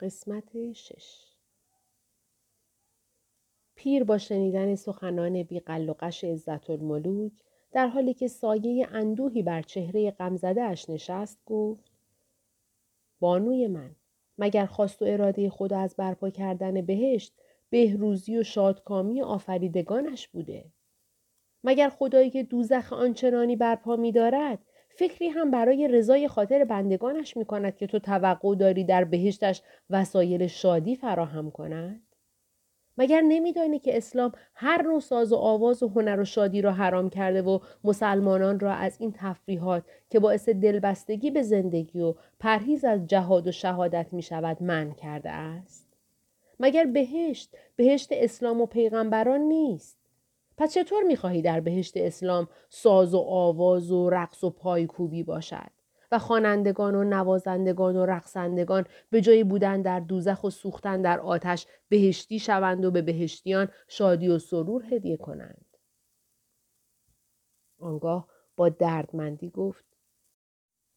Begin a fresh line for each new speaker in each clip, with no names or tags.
قسمت شش. پیر با شنیدن سخنان بیقل و قش عزت الملوک در حالی که سایه اندوهی بر چهره اش نشست گفت بانوی من مگر خواست و اراده خدا از برپا کردن بهشت بهروزی و شادکامی آفریدگانش بوده؟ مگر خدایی که دوزخ آنچنانی برپا می دارد فکری هم برای رضای خاطر بندگانش می کند که تو توقع داری در بهشتش وسایل شادی فراهم کند؟ مگر نمیدانی که اسلام هر نوع ساز و آواز و هنر و شادی را حرام کرده و مسلمانان را از این تفریحات که باعث دلبستگی به زندگی و پرهیز از جهاد و شهادت می شود من کرده است؟ مگر بهشت بهشت اسلام و پیغمبران نیست؟ پس چطور می‌خواهی در بهشت اسلام ساز و آواز و رقص و پایکوبی باشد؟ و خوانندگان و نوازندگان و رقصندگان به جای بودن در دوزخ و سوختن در آتش بهشتی شوند و به بهشتیان شادی و سرور هدیه کنند. آنگاه با دردمندی گفت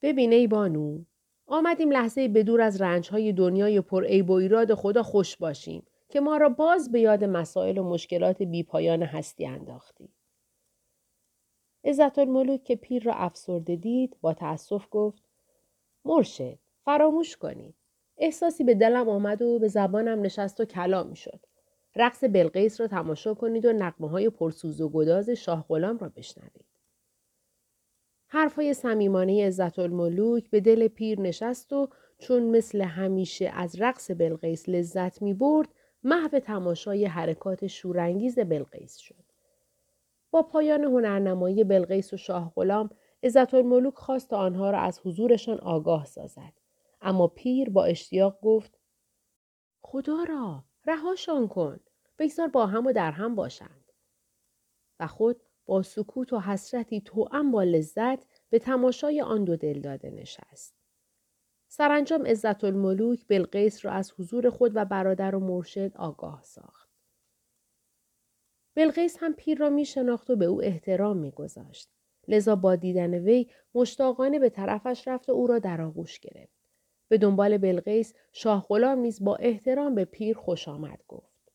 ببین ای بانو آمدیم لحظه به از رنجهای دنیای پر عیب و ایراد خدا خوش باشیم. که ما را باز به یاد مسائل و مشکلات بیپایان هستی انداختی. عزت الملوک که پیر را افسرده دید با تأسف گفت مرشد فراموش کنید. احساسی به دلم آمد و به زبانم نشست و کلام شد. رقص بلقیس را تماشا کنید و نقمه های پرسوز و گداز شاه غلام را بشنوید. حرفهای صمیمانه عزت الملوک به دل پیر نشست و چون مثل همیشه از رقص بلقیس لذت می برد محو تماشای حرکات شورانگیز بلقیس شد. با پایان هنرنمایی بلقیس و شاه غلام عزت الملوک خواست آنها را از حضورشان آگاه سازد. اما پیر با اشتیاق گفت خدا را رهاشان کن بگذار با هم و در هم باشند و خود با سکوت و حسرتی توأم با لذت به تماشای آن دو دل داده نشست سرانجام عزت الملوک بلقیس را از حضور خود و برادر و مرشد آگاه ساخت. بلقیس هم پیر را می شناخت و به او احترام می گذاشت. لذا با دیدن وی مشتاقانه به طرفش رفت و او را در آغوش گرفت. به دنبال بلقیس شاه غلام نیز با احترام به پیر خوش آمد گفت.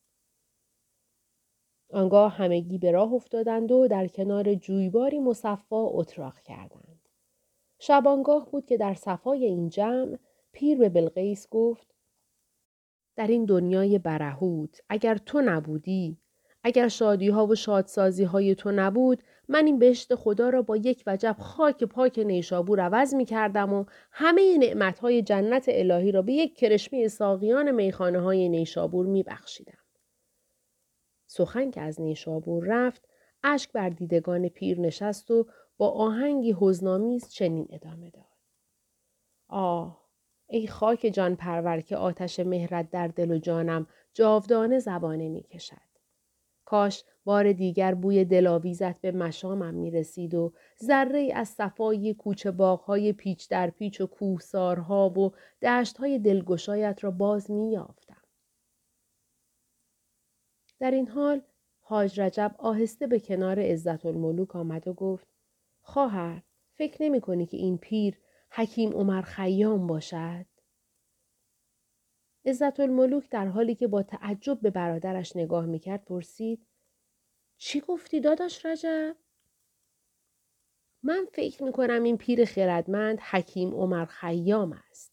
آنگاه همگی به راه افتادند و در کنار جویباری مصفا اتراق کردند. شبانگاه بود که در صفای این جمع پیر به بلقیس گفت در این دنیای برهوت اگر تو نبودی اگر شادی ها و شادسازی های تو نبود من این بهشت خدا را با یک وجب خاک پاک نیشابور عوض می کردم و همه نعمت های جنت الهی را به یک کرشمه ساقیان میخانه های نیشابور می بخشیدم. سخن که از نیشابور رفت اشک بر دیدگان پیر نشست و با آهنگی حزنآمیز چنین ادامه داد. آه ای خاک جان پرور که آتش مهرت در دل و جانم جاودانه زبانه می کشد. کاش بار دیگر بوی دلاویزت به مشامم می رسید و ذره از صفای کوچه باغهای پیچ در پیچ و کوهسارها و دشتهای دلگشایت را باز می یافتم. در این حال حاج رجب آهسته به کنار عزت الملوک آمد و گفت خواهر فکر نمی کنی که این پیر حکیم عمر خیام باشد؟ عزت الملوک در حالی که با تعجب به برادرش نگاه می‌کرد پرسید چی گفتی داداش رجب؟ من فکر می کنم این پیر خردمند حکیم عمر خیام است.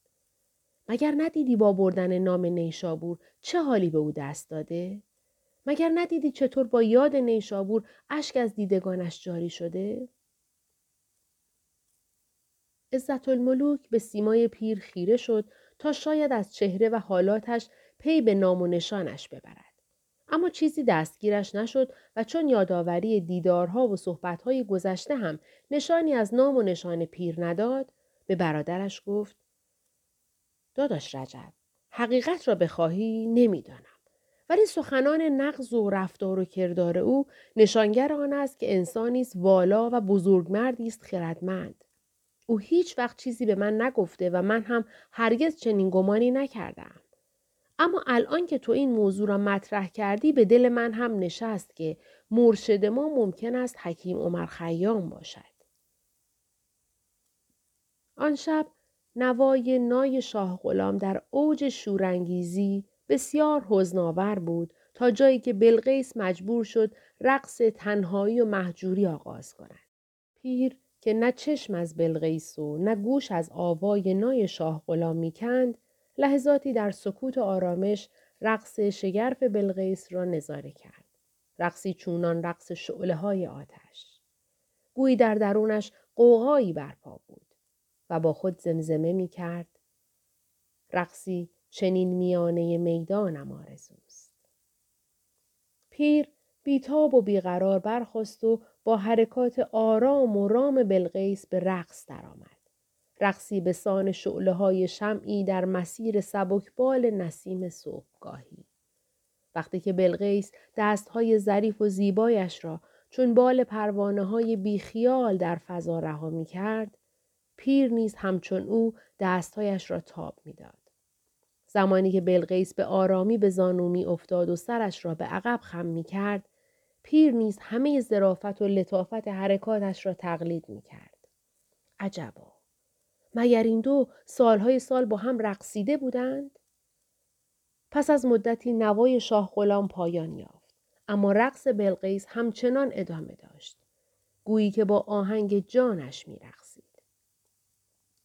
مگر ندیدی با بردن نام نیشابور چه حالی به او دست داده؟ مگر ندیدی چطور با یاد نیشابور اشک از دیدگانش جاری شده؟ عزت الملوک به سیمای پیر خیره شد تا شاید از چهره و حالاتش پی به نام و نشانش ببرد. اما چیزی دستگیرش نشد و چون یادآوری دیدارها و صحبتهای گذشته هم نشانی از نام و نشان پیر نداد به برادرش گفت داداش رجب حقیقت را بخواهی نمی‌دانم ولی سخنان نقض و رفتار و کردار او نشانگر آن است که انسانی است والا و بزرگمردی است خردمند او هیچ وقت چیزی به من نگفته و من هم هرگز چنین گمانی نکردم. اما الان که تو این موضوع را مطرح کردی به دل من هم نشست که مرشد ما ممکن است حکیم عمر خیام باشد. آن شب نوای نای شاه غلام در اوج شورانگیزی بسیار حزنآور بود تا جایی که بلقیس مجبور شد رقص تنهایی و محجوری آغاز کند. پیر که نه چشم از بلقیس و نه گوش از آوای نای شاه غلام می‌کند لحظاتی در سکوت و آرامش رقص شگرف بلقیس را نظاره کرد. رقصی چونان رقص شعله های آتش. گویی در درونش قوقایی برپا بود و با خود زمزمه می کرد. رقصی چنین میانه می‌دانم آرزوست. پیر بیتاب و بیقرار برخواست و با حرکات آرام و رام بلقیس به رقص درآمد. رقصی به سان شعله های شمعی در مسیر سبکبال نسیم صبحگاهی. وقتی که بلقیس دستهای ظریف و زیبایش را چون بال پروانه های بیخیال در فضا رها می کرد، پیر نیز همچون او دستهایش را تاب می‌داد. زمانی که بلقیس به آرامی به زانو می افتاد و سرش را به عقب خم می کرد، پیر نیز همه ظرافت و لطافت حرکاتش را تقلید می کرد. عجبا! مگر این دو سالهای سال با هم رقصیده بودند؟ پس از مدتی نوای شاه غلام پایان یافت. اما رقص بلقیس همچنان ادامه داشت. گویی که با آهنگ جانش می رقصید.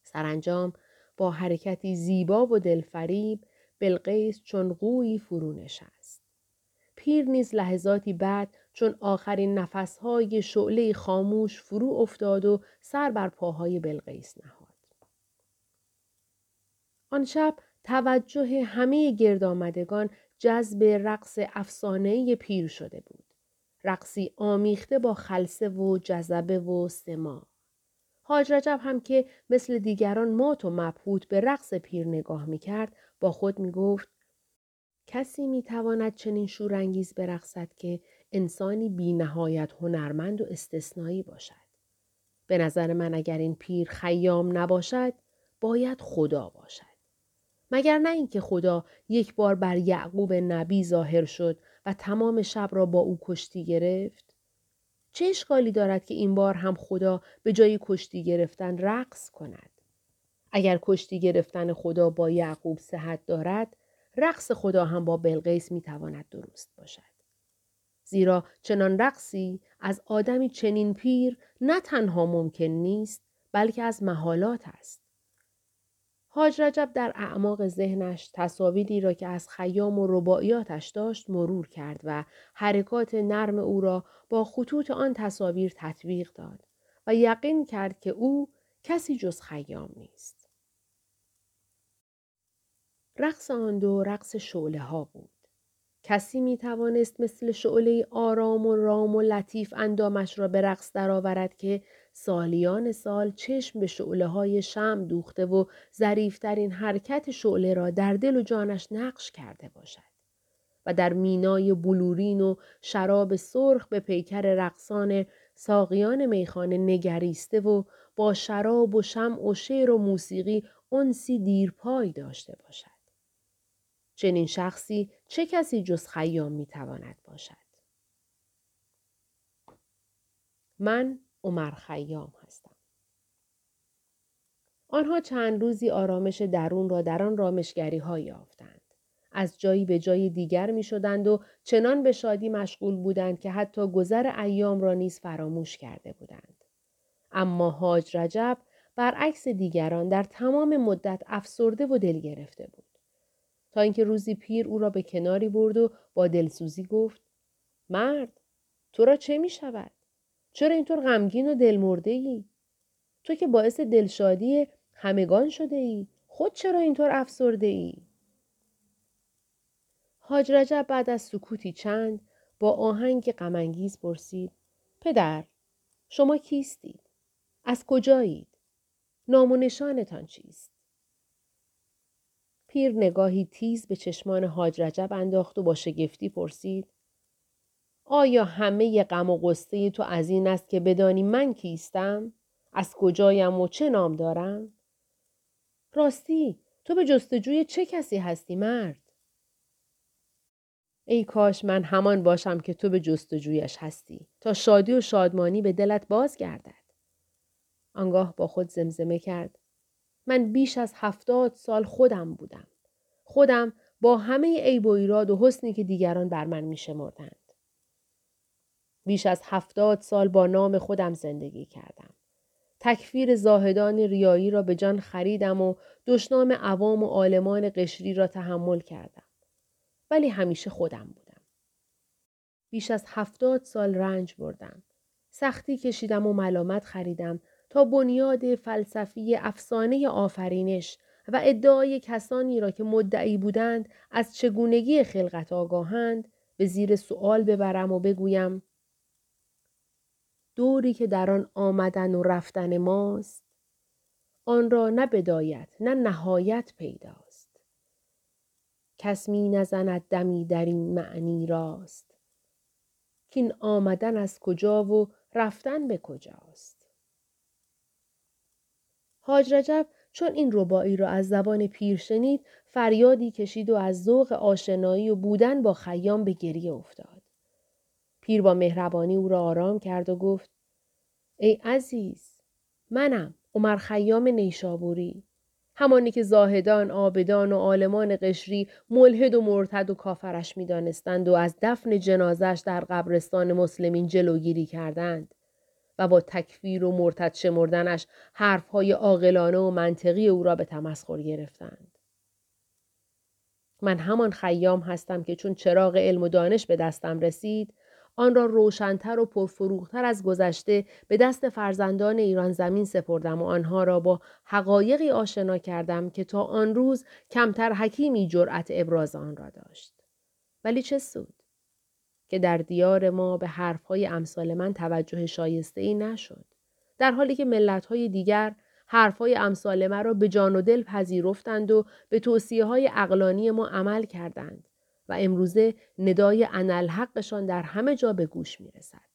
سرانجام با حرکتی زیبا و دلفریب بلقیس چون قویی فرو نشست. پیر نیز لحظاتی بعد چون آخرین نفسهای شعله خاموش فرو افتاد و سر بر پاهای بلقیس نهاد. آن شب توجه همه گرد آمدگان جذب رقص افسانه‌ای پیر شده بود. رقصی آمیخته با خلصه و جذبه و سما. حاج رجب هم که مثل دیگران مات و مبهوت به رقص پیر نگاه می کرد با خود می گفت کسی می تواند چنین شورانگیز برقصد که انسانی بی نهایت هنرمند و استثنایی باشد. به نظر من اگر این پیر خیام نباشد باید خدا باشد. مگر نه اینکه خدا یک بار بر یعقوب نبی ظاهر شد و تمام شب را با او کشتی گرفت؟ چه اشکالی دارد که این بار هم خدا به جای کشتی گرفتن رقص کند؟ اگر کشتی گرفتن خدا با یعقوب صحت دارد، رقص خدا هم با بلقیس می تواند درست باشد. زیرا چنان رقصی از آدمی چنین پیر نه تنها ممکن نیست بلکه از محالات است. حاج رجب در اعماق ذهنش تصاویری را که از خیام و رباعیاتش داشت مرور کرد و حرکات نرم او را با خطوط آن تصاویر تطبیق داد و یقین کرد که او کسی جز خیام نیست. رقص آن دو رقص شعله ها بود. کسی می توانست مثل شعله آرام و رام و لطیف اندامش را به رقص درآورد که سالیان سال چشم به شعله های شم دوخته و ظریفترین حرکت شعله را در دل و جانش نقش کرده باشد. و در مینای بلورین و شراب سرخ به پیکر رقصان ساقیان میخانه نگریسته و با شراب و شم و شعر و موسیقی انسی دیرپای داشته باشد. چنین شخصی چه کسی جز خیام می‌تواند باشد؟ من عمر خیام هستم. آنها چند روزی آرامش درون را در آن رامشگری ها یافتند. از جایی به جای دیگر می شدند و چنان به شادی مشغول بودند که حتی گذر ایام را نیز فراموش کرده بودند. اما حاج رجب برعکس دیگران در تمام مدت افسرده و دل گرفته بود. تا اینکه روزی پیر او را به کناری برد و با دلسوزی گفت مرد تو را چه می شود؟ چرا اینطور غمگین و دلمرده ای؟ تو که باعث دلشادی همگان شده ای؟ خود چرا اینطور افسرده ای؟ حاج رجب بعد از سکوتی چند با آهنگ غمانگیز پرسید پدر شما کیستید؟ از کجایید؟ نام و نشانتان چیست؟ پیر نگاهی تیز به چشمان حاج رجب انداخت و با شگفتی پرسید آیا همه غم و غصه تو از این است که بدانی من کیستم؟ از کجایم و چه نام دارم؟ راستی تو به جستجوی چه کسی هستی مرد؟ ای کاش من همان باشم که تو به جستجویش هستی تا شادی و شادمانی به دلت باز گردد. آنگاه با خود زمزمه کرد. من بیش از هفتاد سال خودم بودم. خودم با همه عیب و ایراد و حسنی که دیگران بر من می شمردند. بیش از هفتاد سال با نام خودم زندگی کردم. تکفیر زاهدان ریایی را به جان خریدم و دشنام عوام و عالمان قشری را تحمل کردم. ولی همیشه خودم بودم. بیش از هفتاد سال رنج بردم. سختی کشیدم و ملامت خریدم تا بنیاد فلسفی افسانه آفرینش و ادعای کسانی را که مدعی بودند از چگونگی خلقت آگاهند به زیر سوال ببرم و بگویم دوری که در آن آمدن و رفتن ماست آن را نه بدایت نه نهایت پیداست. کس می نزند دمی در این معنی راست که این آمدن از کجا و رفتن به کجاست؟ حاج رجب چون این ربایی را از زبان پیر شنید فریادی کشید و از ذوق آشنایی و بودن با خیام به گریه افتاد. پیر با مهربانی او را آرام کرد و گفت ای عزیز منم عمر خیام نیشابوری همانی که زاهدان آبدان و عالمان قشری ملحد و مرتد و کافرش می‌دانستند و از دفن جنازش در قبرستان مسلمین جلوگیری کردند و با تکفیر و مرتد شمردنش حرفهای عاقلانه و منطقی او را به تمسخر گرفتند. من همان خیام هستم که چون چراغ علم و دانش به دستم رسید آن را روشنتر و پرفروختر از گذشته به دست فرزندان ایران زمین سپردم و آنها را با حقایقی آشنا کردم که تا آن روز کمتر حکیمی جرأت ابراز آن را داشت. ولی چه سود؟ که در دیار ما به حرفهای امثال من توجه شایسته ای نشد. در حالی که ملتهای دیگر حرفهای امثال مرا به جان و دل پذیرفتند و به توصیه های اقلانی ما عمل کردند و امروزه ندای انالحقشان در همه جا به گوش می رسد.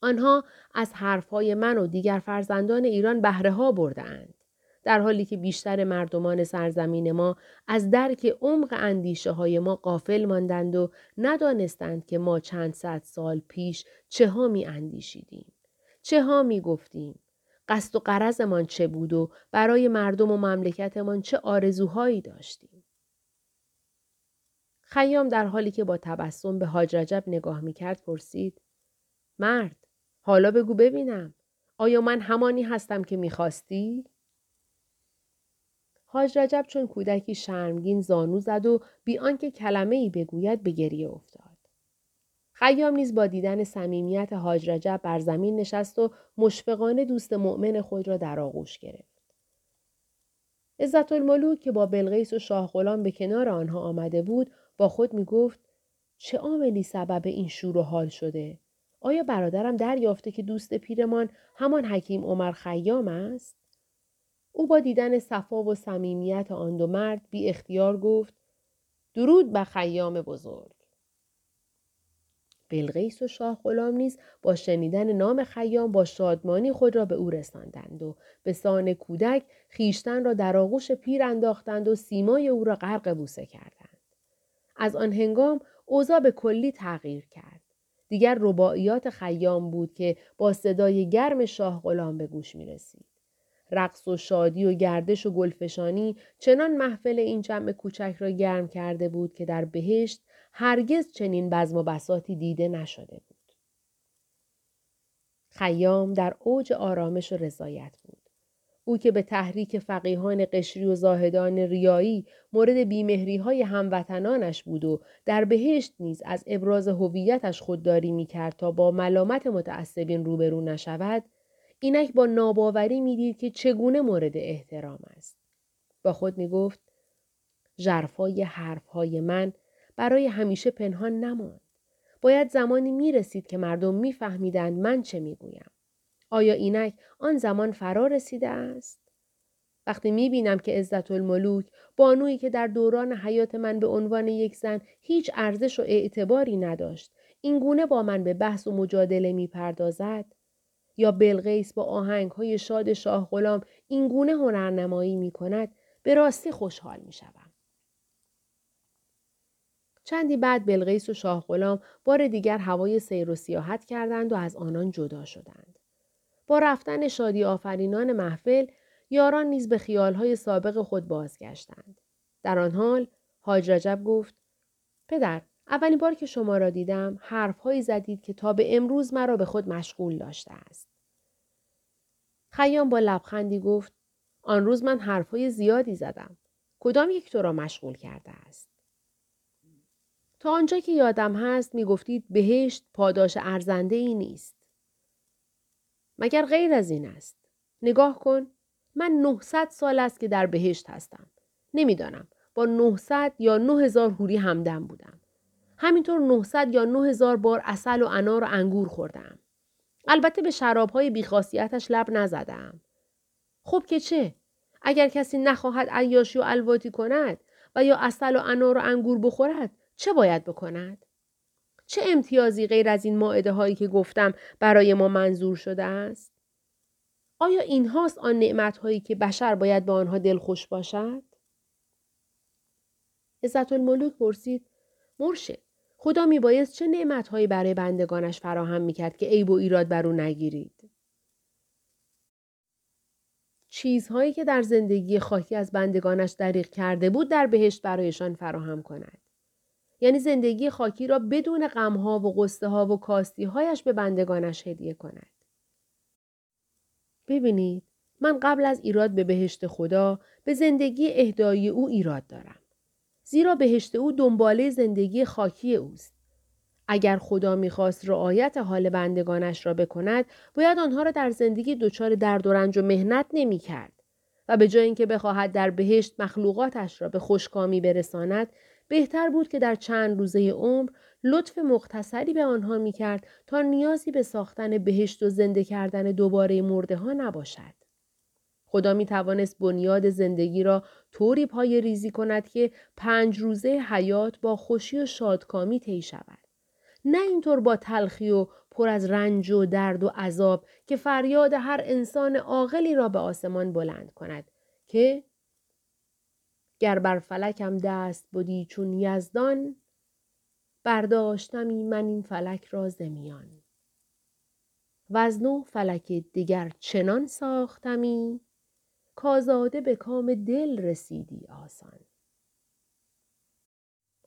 آنها از حرفهای من و دیگر فرزندان ایران بهره ها بردهاند. در حالی که بیشتر مردمان سرزمین ما از درک عمق اندیشه های ما قافل ماندند و ندانستند که ما چند صد سال پیش چه ها می اندیشیدیم. چه ها می گفتیم. قصد و قرضمان چه بود و برای مردم و مملکتمان چه آرزوهایی داشتیم. خیام در حالی که با تبسم به حاج رجب نگاه می کرد پرسید مرد حالا بگو ببینم آیا من همانی هستم که می‌خواستی؟ حاج رجب چون کودکی شرمگین زانو زد و بی آنکه کلمه ای بگوید به گریه افتاد. خیام نیز با دیدن صمیمیت حاج رجب بر زمین نشست و مشفقانه دوست مؤمن خود را در آغوش گرفت. عزت الملوک که با بلغیس و شاه غلام به کنار آنها آمده بود با خود می گفت چه عاملی سبب این شور و حال شده؟ آیا برادرم دریافته که دوست پیرمان همان حکیم عمر خیام است؟ او با دیدن صفا و صمیمیت آن دو مرد بی اختیار گفت درود به خیام بزرگ. بلغیس و شاه غلام نیز با شنیدن نام خیام با شادمانی خود را به او رساندند و به سان کودک خیشتن را در آغوش پیر انداختند و سیمای او را غرق بوسه کردند. از آن هنگام اوضاع به کلی تغییر کرد. دیگر رباعیات خیام بود که با صدای گرم شاه غلام به گوش می رسید. رقص و شادی و گردش و گلفشانی چنان محفل این جمع کوچک را گرم کرده بود که در بهشت هرگز چنین بزم و بساتی دیده نشده بود. خیام در اوج آرامش و رضایت بود. او که به تحریک فقیهان قشری و زاهدان ریایی مورد بیمهری های هموطنانش بود و در بهشت نیز از ابراز هویتش خودداری می کرد تا با ملامت متعصبین روبرو نشود اینک با ناباوری می‌دید که چگونه مورد احترام است. با خود می گفت جرفای حرفهای من برای همیشه پنهان نماند. باید زمانی می رسید که مردم میفهمیدند من چه می گویم. آیا اینک آن زمان فرا رسیده است؟ وقتی می بینم که عزت الملوک بانویی که در دوران حیات من به عنوان یک زن هیچ ارزش و اعتباری نداشت این گونه با من به بحث و مجادله می پردازد یا بلغیس با آهنگ های شاد شاه غلام این گونه هنرنمایی می کند به راستی خوشحال می شدم. چندی بعد بلغیس و شاه غلام بار دیگر هوای سیر و سیاحت کردند و از آنان جدا شدند. با رفتن شادی آفرینان محفل یاران نیز به خیالهای سابق خود بازگشتند. در آن حال حاج رجب گفت پدر اولین بار که شما را دیدم حرفهایی زدید که تا به امروز مرا به خود مشغول داشته است. خیام با لبخندی گفت آن روز من حرفهای زیادی زدم. کدام یک تو را مشغول کرده است؟ تا آنجا که یادم هست می گفتید بهشت پاداش ارزنده ای نیست. مگر غیر از این است. نگاه کن. من 900 سال است که در بهشت هستم. نمی‌دانم. با 900 یا 9000 هوری همدم بودم. همینطور 900 یا 9000 بار اصل و انار و انگور خوردم. البته به شرابهای بیخاصیتش لب نزدم. خب که چه؟ اگر کسی نخواهد عیاشی و الواتی کند و یا اصل و انار و انگور بخورد چه باید بکند؟ چه امتیازی غیر از این ماعده هایی که گفتم برای ما منظور شده است؟ آیا این هاست آن نعمت هایی که بشر باید به آنها دلخوش باشد؟ عزت الملوک پرسید مرشد خدا میبایست چه نعمتهایی برای بندگانش فراهم می‌کرد که عیب و ایراد بر او نگیرید. چیزهایی که در زندگی خاکی از بندگانش دریغ کرده بود در بهشت برایشان فراهم کند. یعنی زندگی خاکی را بدون غمها و قصه ها و کاستی هایش به بندگانش هدیه کند. ببینید من قبل از ایراد به بهشت خدا به زندگی اهدایی او ایراد دارم. زیرا بهشت او دنباله زندگی خاکی اوست. اگر خدا می‌خواست رعایت حال بندگانش را بکند باید آنها را در زندگی دچار درد و رنج و مهنت نمی‌کرد و به جای اینکه بخواهد در بهشت مخلوقاتش را به خوشکامی برساند بهتر بود که در چند روزه عمر لطف مختصری به آنها می‌کرد تا نیازی به ساختن بهشت و زنده کردن دوباره مرده ها نباشد. خدا می توانست بنیاد زندگی را طوری پای ریزی کند که پنج روزه حیات با خوشی و شادکامی طی شود. نه اینطور با تلخی و پر از رنج و درد و عذاب که فریاد هر انسان عاقلی را به آسمان بلند کند که گر بر فلکم دست بودی چون یزدان برداشتمی من این فلک را زمیان و از فلک دیگر چنان ساختمی کازاده به کام دل رسیدی آسان.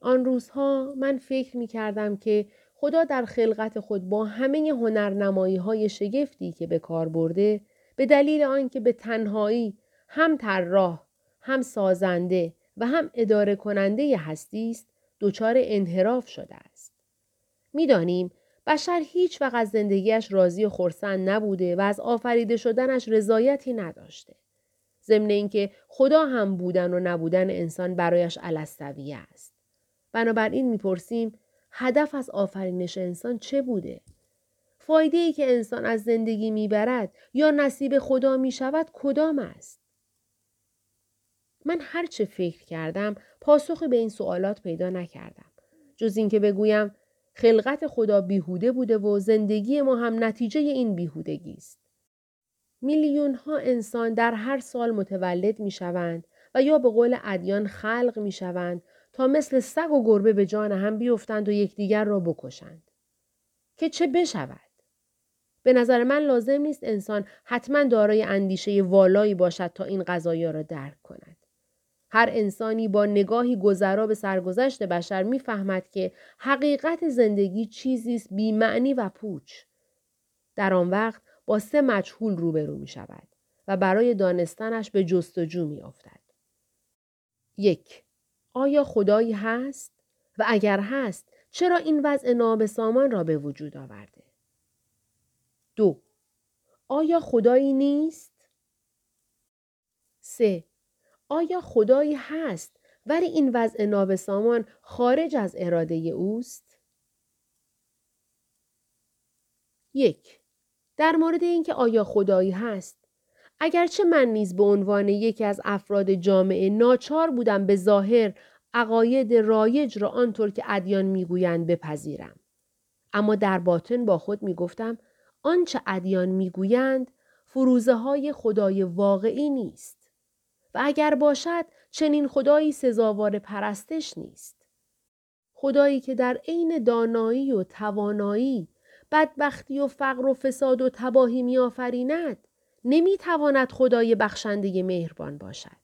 آن روزها من فکر می کردم که خدا در خلقت خود با همه هنرنمایی های شگفتی که به کار برده به دلیل آنکه به تنهایی هم طراح هم سازنده و هم اداره کننده هستی است دچار انحراف شده است می‌دانیم بشر هیچ وقت از زندگیش راضی و خرسند نبوده و از آفریده شدنش رضایتی نداشته ضمن اینکه خدا هم بودن و نبودن انسان برایش علستویه است. بنابراین می‌پرسیم هدف از آفرینش انسان چه بوده؟ فایده ای که انسان از زندگی می‌برد یا نصیب خدا می‌شود کدام است؟ من هرچه فکر کردم پاسخی به این سوالات پیدا نکردم. جز اینکه بگویم خلقت خدا بیهوده بوده و زندگی ما هم نتیجه این بیهودگی است. میلیون ها انسان در هر سال متولد می شوند و یا به قول ادیان خلق می شوند تا مثل سگ و گربه به جان هم بیفتند و یکدیگر را بکشند. که چه بشود؟ به نظر من لازم نیست انسان حتما دارای اندیشه والایی باشد تا این قضایا را درک کند. هر انسانی با نگاهی گذرا به سرگذشت بشر می‌فهمد که حقیقت زندگی چیزی است بی معنی و پوچ. در آن وقت با سه مجهول روبرو می شود و برای دانستنش به جستجو می افتد. یک آیا خدایی هست؟ و اگر هست چرا این وضع نابسامان را به وجود آورده؟ دو آیا خدایی نیست؟ سه آیا خدایی هست ولی این وضع نابسامان خارج از اراده اوست؟ یک در مورد اینکه آیا خدایی هست. اگرچه من نیز به عنوان یکی از افراد جامعه ناچار بودم به ظاهر عقاید رایج را آنطور که ادیان می‌گویند بپذیرم. اما در باطن با خود می‌گفتم آنچه ادیان می‌گویند فروزه های خدای واقعی نیست. و اگر باشد چنین خدایی سزاوار پرستش نیست. خدایی که در عین دانایی و توانایی بدبختی و فقر و فساد و تباهی می آفریند نمی تواند خدای بخشنده مهربان باشد.